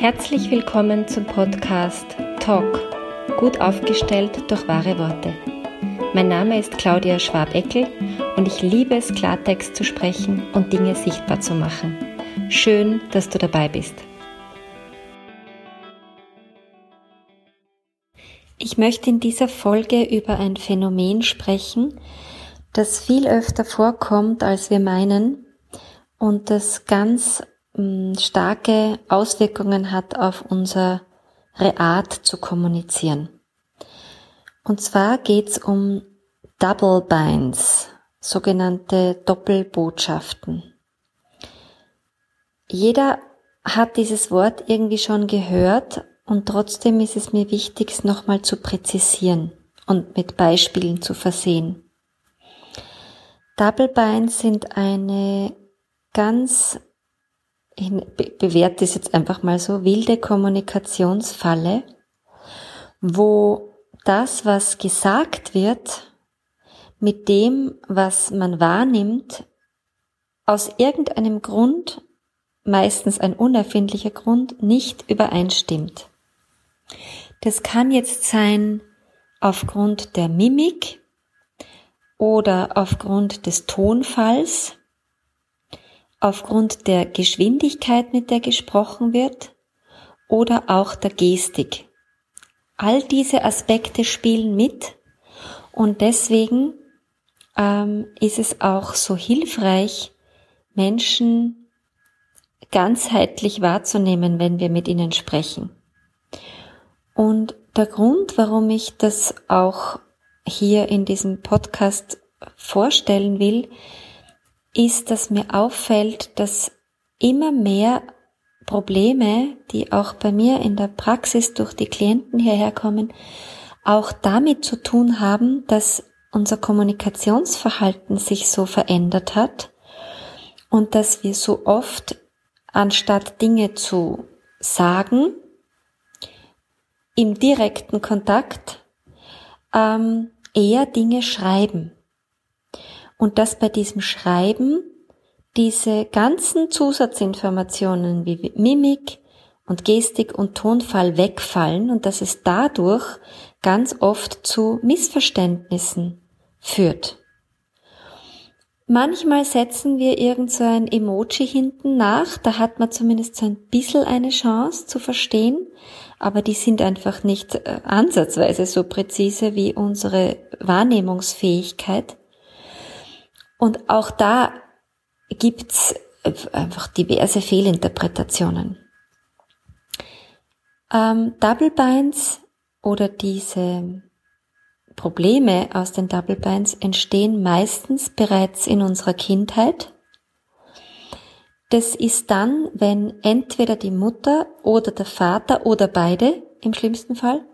Herzlich willkommen zum Podcast Talk, gut aufgestellt durch wahre Worte. Mein Name ist Claudia Schwabeckel und ich liebe es, Klartext zu sprechen und Dinge sichtbar zu machen. Schön, dass du dabei bist. Ich möchte in dieser Folge über ein Phänomen sprechen, das viel öfter vorkommt, als wir meinen und das ganz starke Auswirkungen hat auf unsere Art zu kommunizieren. Und zwar geht's um Double Binds, sogenannte Doppelbotschaften. Jeder hat dieses Wort irgendwie schon gehört und trotzdem ist es mir wichtig, es nochmal zu präzisieren und mit Beispielen zu versehen. Double Binds sind eine ganz ich bewerte es jetzt einfach mal so, wilde Kommunikationsfalle, wo das, was gesagt wird, mit dem, was man wahrnimmt, aus irgendeinem Grund, meistens ein unerfindlicher Grund, nicht übereinstimmt. Das kann jetzt sein aufgrund der Mimik oder aufgrund des Tonfalls aufgrund der Geschwindigkeit, mit der gesprochen wird oder auch der Gestik. All diese Aspekte spielen mit und deswegen ähm, ist es auch so hilfreich, Menschen ganzheitlich wahrzunehmen, wenn wir mit ihnen sprechen. Und der Grund, warum ich das auch hier in diesem Podcast vorstellen will, ist, dass mir auffällt, dass immer mehr Probleme, die auch bei mir in der Praxis durch die Klienten hierher kommen, auch damit zu tun haben, dass unser Kommunikationsverhalten sich so verändert hat und dass wir so oft, anstatt Dinge zu sagen, im direkten Kontakt ähm, eher Dinge schreiben und dass bei diesem Schreiben diese ganzen Zusatzinformationen wie Mimik und Gestik und Tonfall wegfallen und dass es dadurch ganz oft zu Missverständnissen führt. Manchmal setzen wir irgend so ein Emoji hinten nach, da hat man zumindest so ein bisschen eine Chance zu verstehen, aber die sind einfach nicht äh, ansatzweise so präzise wie unsere Wahrnehmungsfähigkeit. Und auch da gibt's einfach diverse Fehlinterpretationen. Ähm, Double Binds oder diese Probleme aus den Double Binds entstehen meistens bereits in unserer Kindheit. Das ist dann, wenn entweder die Mutter oder der Vater oder beide im schlimmsten Fall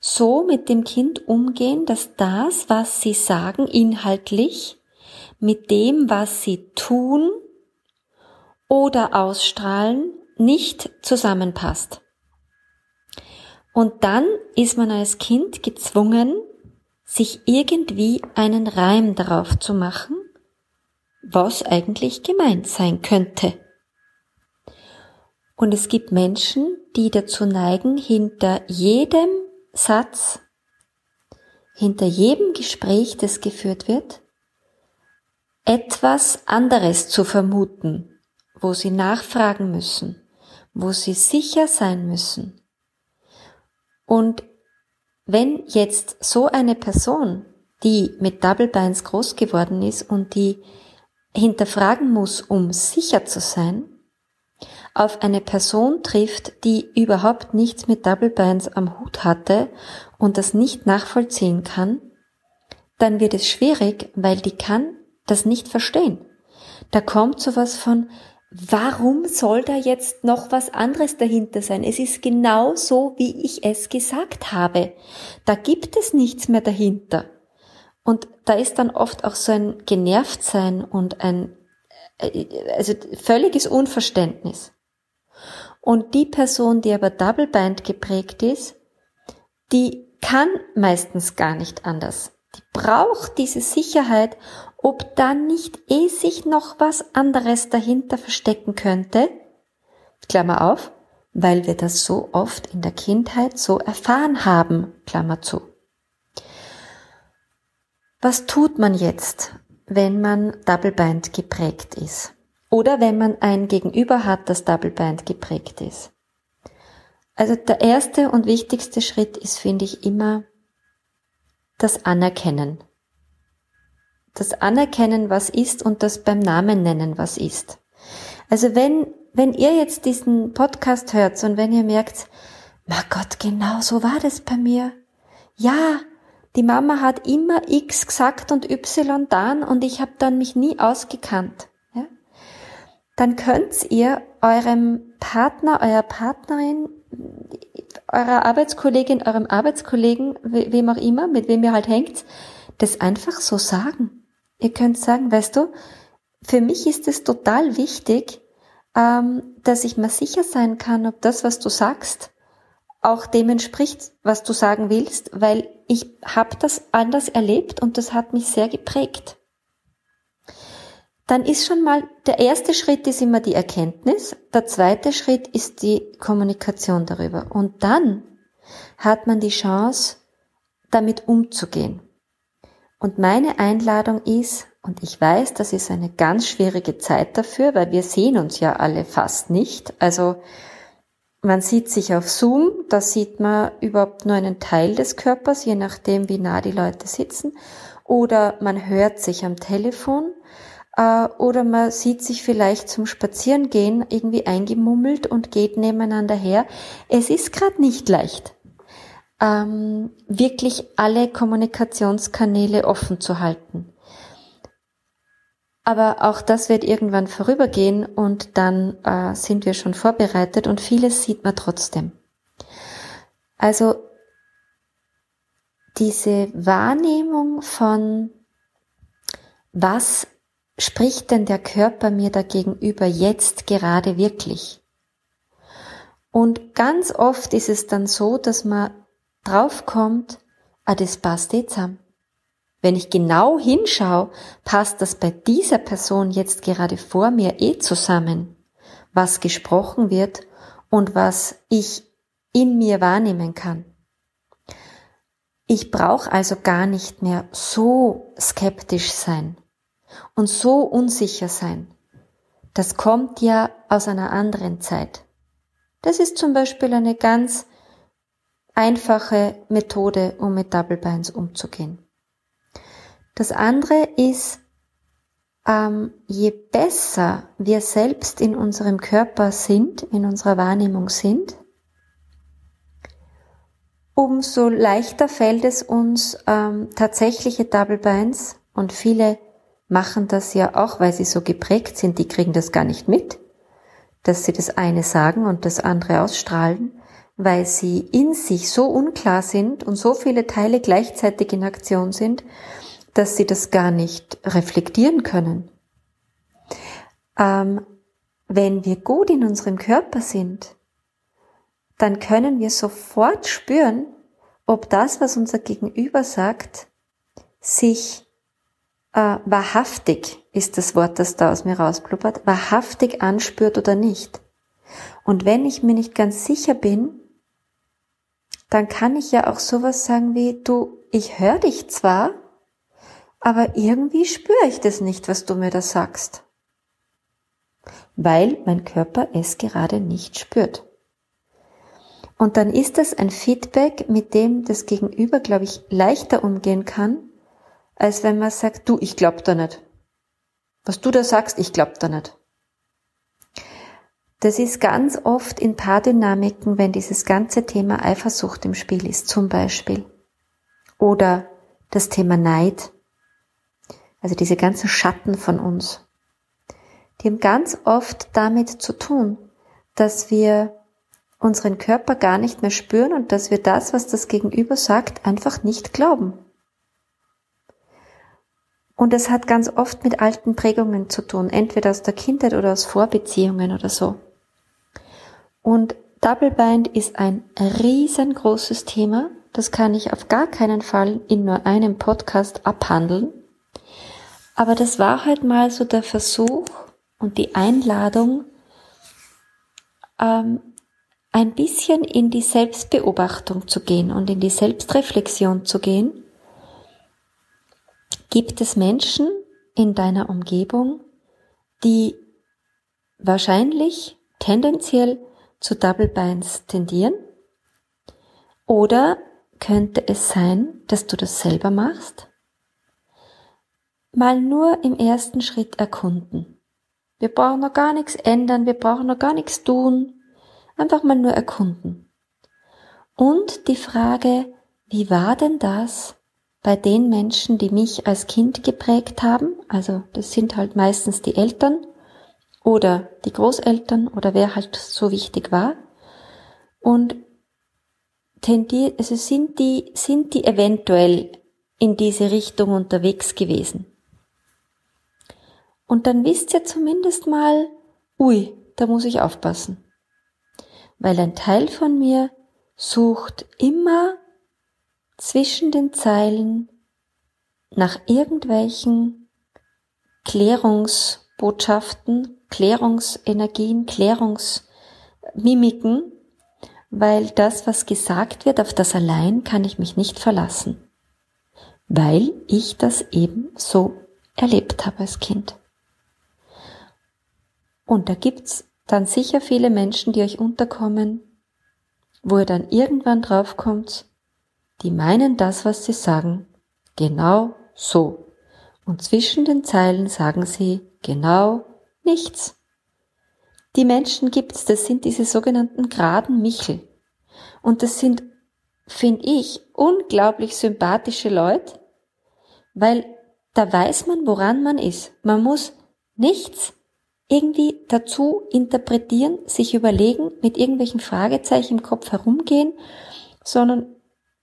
so mit dem Kind umgehen, dass das, was sie sagen, inhaltlich mit dem, was sie tun oder ausstrahlen, nicht zusammenpasst. Und dann ist man als Kind gezwungen, sich irgendwie einen Reim darauf zu machen, was eigentlich gemeint sein könnte. Und es gibt Menschen, die dazu neigen, hinter jedem Satz, hinter jedem Gespräch, das geführt wird, etwas anderes zu vermuten, wo sie nachfragen müssen, wo sie sicher sein müssen. Und wenn jetzt so eine Person, die mit Double Binds groß geworden ist und die hinterfragen muss, um sicher zu sein, auf eine Person trifft, die überhaupt nichts mit Double Binds am Hut hatte und das nicht nachvollziehen kann, dann wird es schwierig, weil die kann das nicht verstehen. Da kommt sowas von, warum soll da jetzt noch was anderes dahinter sein? Es ist genau so, wie ich es gesagt habe. Da gibt es nichts mehr dahinter. Und da ist dann oft auch so ein Genervtsein und ein, äh, also völliges Unverständnis. Und die Person, die aber Double Bind geprägt ist, die kann meistens gar nicht anders. Die braucht diese Sicherheit ob da nicht eh sich noch was anderes dahinter verstecken könnte, Klammer auf, weil wir das so oft in der Kindheit so erfahren haben, Klammer zu. Was tut man jetzt, wenn man Double-Bind geprägt ist? Oder wenn man ein Gegenüber hat, das Double-Bind geprägt ist? Also der erste und wichtigste Schritt ist, finde ich, immer das Anerkennen. Das Anerkennen, was ist und das beim Namen nennen, was ist. Also wenn, wenn ihr jetzt diesen Podcast hört und wenn ihr merkt, mein Gott, genau so war das bei mir. Ja, die Mama hat immer X gesagt und Y dann und ich habe dann mich nie ausgekannt. Ja? Dann könnt ihr eurem Partner, eurer Partnerin, eurer Arbeitskollegin, eurem Arbeitskollegen, wem auch immer, mit wem ihr halt hängt, das einfach so sagen. Ihr könnt sagen, weißt du, für mich ist es total wichtig, ähm, dass ich mir sicher sein kann, ob das, was du sagst, auch dem entspricht, was du sagen willst, weil ich habe das anders erlebt und das hat mich sehr geprägt. Dann ist schon mal, der erste Schritt ist immer die Erkenntnis, der zweite Schritt ist die Kommunikation darüber. Und dann hat man die Chance, damit umzugehen. Und meine Einladung ist, und ich weiß, das ist eine ganz schwierige Zeit dafür, weil wir sehen uns ja alle fast nicht. Also man sieht sich auf Zoom, da sieht man überhaupt nur einen Teil des Körpers, je nachdem, wie nah die Leute sitzen. Oder man hört sich am Telefon. Äh, oder man sieht sich vielleicht zum Spazierengehen irgendwie eingemummelt und geht nebeneinander her. Es ist gerade nicht leicht, ähm, wirklich alle Kommunikationskanäle offen zu halten. Aber auch das wird irgendwann vorübergehen und dann äh, sind wir schon vorbereitet und vieles sieht man trotzdem. Also diese Wahrnehmung von, was spricht denn der Körper mir dagegenüber jetzt gerade wirklich? Und ganz oft ist es dann so, dass man draufkommt, ah, das passt jetzt zusammen. Wenn ich genau hinschaue, passt das bei dieser Person jetzt gerade vor mir eh zusammen, was gesprochen wird und was ich in mir wahrnehmen kann. Ich brauche also gar nicht mehr so skeptisch sein und so unsicher sein. Das kommt ja aus einer anderen Zeit. Das ist zum Beispiel eine ganz einfache Methode, um mit Double Binds umzugehen. Das andere ist, ähm, je besser wir selbst in unserem Körper sind, in unserer Wahrnehmung sind, umso leichter fällt es uns ähm, tatsächliche Double Binds und viele machen das ja auch, weil sie so geprägt sind, die kriegen das gar nicht mit, dass sie das eine sagen und das andere ausstrahlen, weil sie in sich so unklar sind und so viele Teile gleichzeitig in Aktion sind, dass sie das gar nicht reflektieren können. Ähm, wenn wir gut in unserem Körper sind, dann können wir sofort spüren, ob das, was unser Gegenüber sagt, sich äh, wahrhaftig ist das Wort, das da aus mir rausblubbert, wahrhaftig anspürt oder nicht. Und wenn ich mir nicht ganz sicher bin, dann kann ich ja auch sowas sagen wie, du, ich höre dich zwar, aber irgendwie spüre ich das nicht, was du mir da sagst. Weil mein Körper es gerade nicht spürt. Und dann ist das ein Feedback, mit dem das Gegenüber, glaube ich, leichter umgehen kann, als wenn man sagt, du, ich glaub da nicht. Was du da sagst, ich glaub da nicht. Das ist ganz oft in Paardynamiken, wenn dieses ganze Thema Eifersucht im Spiel ist, zum Beispiel. Oder das Thema Neid also diese ganzen Schatten von uns, die haben ganz oft damit zu tun, dass wir unseren Körper gar nicht mehr spüren und dass wir das, was das Gegenüber sagt, einfach nicht glauben. Und es hat ganz oft mit alten Prägungen zu tun, entweder aus der Kindheit oder aus Vorbeziehungen oder so. Und Double Bind ist ein riesengroßes Thema. Das kann ich auf gar keinen Fall in nur einem Podcast abhandeln. Aber das war halt mal so der Versuch und die Einladung, ähm, ein bisschen in die Selbstbeobachtung zu gehen und in die Selbstreflexion zu gehen, gibt es Menschen in deiner Umgebung, die wahrscheinlich tendenziell zu Double Binds tendieren? Oder könnte es sein, dass du das selber machst? Mal nur im ersten Schritt erkunden. Wir brauchen noch gar nichts ändern, wir brauchen noch gar nichts tun. Einfach mal nur erkunden. Und die Frage, wie war denn das bei den Menschen, die mich als Kind geprägt haben? Also das sind halt meistens die Eltern oder die Großeltern oder wer halt so wichtig war. Und tendiert, also sind die, sind die eventuell in diese Richtung unterwegs gewesen. Und dann wisst ihr zumindest mal, ui, da muss ich aufpassen weil ein Teil von mir sucht immer zwischen den Zeilen nach irgendwelchen Klärungsbotschaften, Klärungsenergien, Klärungsmimiken, weil das, was gesagt wird, auf das allein kann ich mich nicht verlassen, weil ich das eben so erlebt habe als Kind. Und da gibt's dann sicher viele Menschen, die euch unterkommen, wo ihr dann irgendwann draufkommt, die meinen das, was sie sagen, genau so. Und zwischen den Zeilen sagen sie genau nichts. Die Menschen gibt's, das sind diese sogenannten geraden Michel. Und das sind, finde ich, unglaublich sympathische Leute, weil da weiß man, woran man ist. Man muss nichts irgendwie dazu interpretieren, sich überlegen, mit irgendwelchen Fragezeichen im Kopf herumgehen, sondern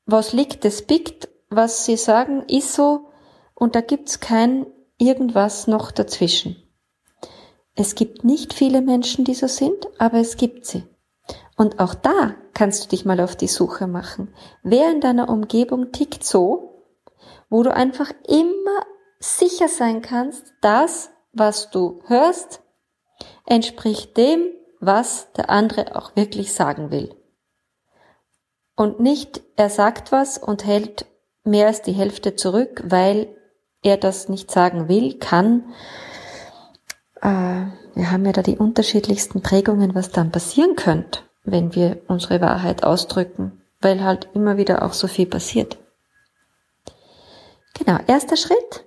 was liegt, das biegt, was sie sagen, ist so und da gibt's kein irgendwas noch dazwischen. Es gibt nicht viele Menschen, die so sind, aber es gibt sie. Und auch da kannst du dich mal auf die Suche machen. Wer in deiner Umgebung tickt so, wo du einfach immer sicher sein kannst, das, was du hörst, entspricht dem, was der andere auch wirklich sagen will. Und nicht, er sagt was und hält mehr als die Hälfte zurück, weil er das nicht sagen will, kann. Äh, wir haben ja da die unterschiedlichsten Prägungen, was dann passieren könnte, wenn wir unsere Wahrheit ausdrücken, weil halt immer wieder auch so viel passiert. Genau, erster Schritt,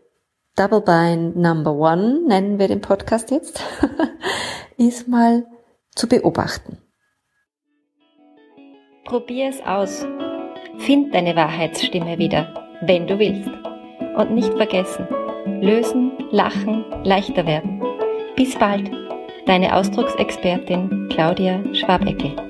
Double Bind Number One nennen wir den Podcast jetzt, ist mal zu beobachten. Probier es aus. Find deine Wahrheitsstimme wieder, wenn du willst. Und nicht vergessen, lösen, lachen, leichter werden. Bis bald, deine Ausdrucksexpertin Claudia Schwabeckel.